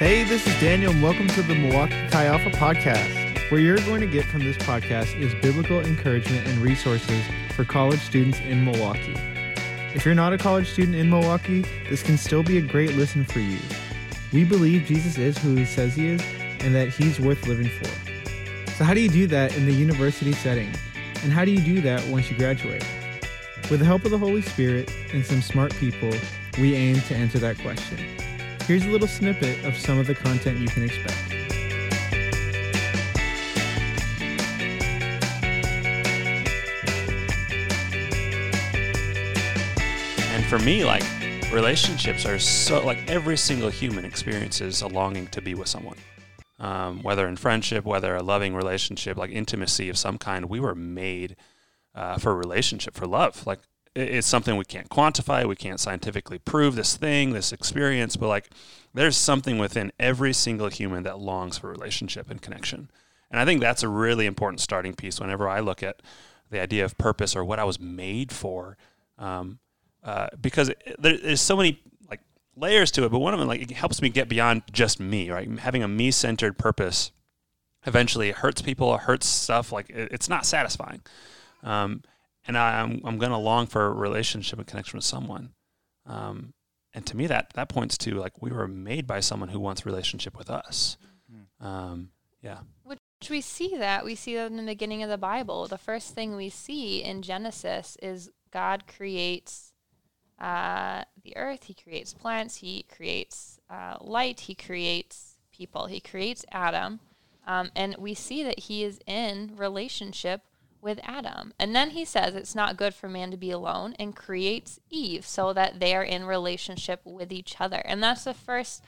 Hey, this is Daniel, and welcome to the Milwaukee Chi Alpha podcast. Where you're going to get from this podcast is biblical encouragement and resources for college students in Milwaukee. If you're not a college student in Milwaukee, this can still be a great listen for you. We believe Jesus is who he says he is and that he's worth living for. So, how do you do that in the university setting? And how do you do that once you graduate? With the help of the Holy Spirit and some smart people, we aim to answer that question. Here's a little snippet of some of the content you can expect. And for me, like relationships are so like every single human experiences a longing to be with someone. Um, whether in friendship, whether a loving relationship, like intimacy of some kind, we were made uh, for relationship, for love. Like it's something we can't quantify, we can't scientifically prove this thing, this experience, but like there's something within every single human that longs for relationship and connection. And I think that's a really important starting piece whenever I look at the idea of purpose or what I was made for. Um, uh, because it, there, there's so many like layers to it, but one of them like it helps me get beyond just me. Right, having a me-centered purpose eventually hurts people, hurts stuff. Like it, it's not satisfying. Um, and I, am I'm, I'm gonna long for a relationship and connection with someone. Um, and to me, that that points to like we were made by someone who wants relationship with us. Hmm. Um, yeah. Which we see that we see that in the beginning of the Bible. The first thing we see in Genesis is God creates uh, the earth, he creates plants, he creates uh, light, he creates people, he creates Adam. Um, and we see that he is in relationship with Adam. And then he says it's not good for man to be alone and creates Eve so that they are in relationship with each other. And that's the first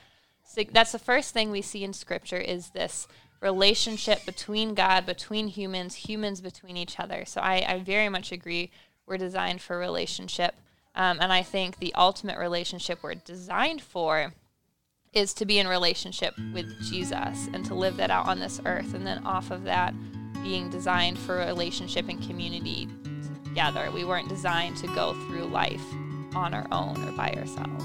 that's the first thing we see in scripture is this relationship between God, between humans, humans between each other. So I, I very much agree we're designed for relationship. Um, and I think the ultimate relationship we're designed for is to be in relationship with Jesus and to live that out on this earth. And then off of that, being designed for relationship and community together. We weren't designed to go through life on our own or by ourselves.